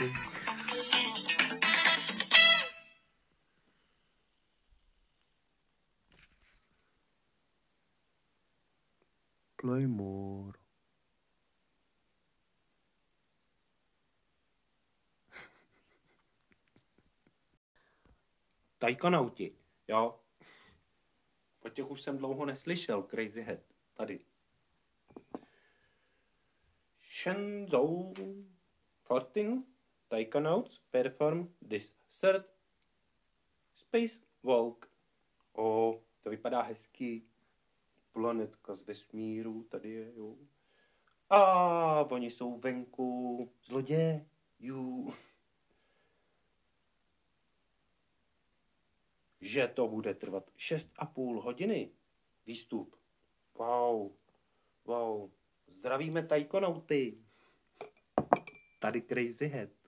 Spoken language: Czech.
Play more. Tajkonauti, jo. O těch už jsem dlouho neslyšel, Crazy Head, tady. Shenzhou 14 Taikonauts perform this third space walk. O, to vypadá hezky. Planetka z vesmíru, tady je, jo. A oni jsou venku, zlodějů. že to bude trvat 6,5 hodiny. Výstup. Wow, wow. Zdravíme tajkonauty. Tady Crazy Head.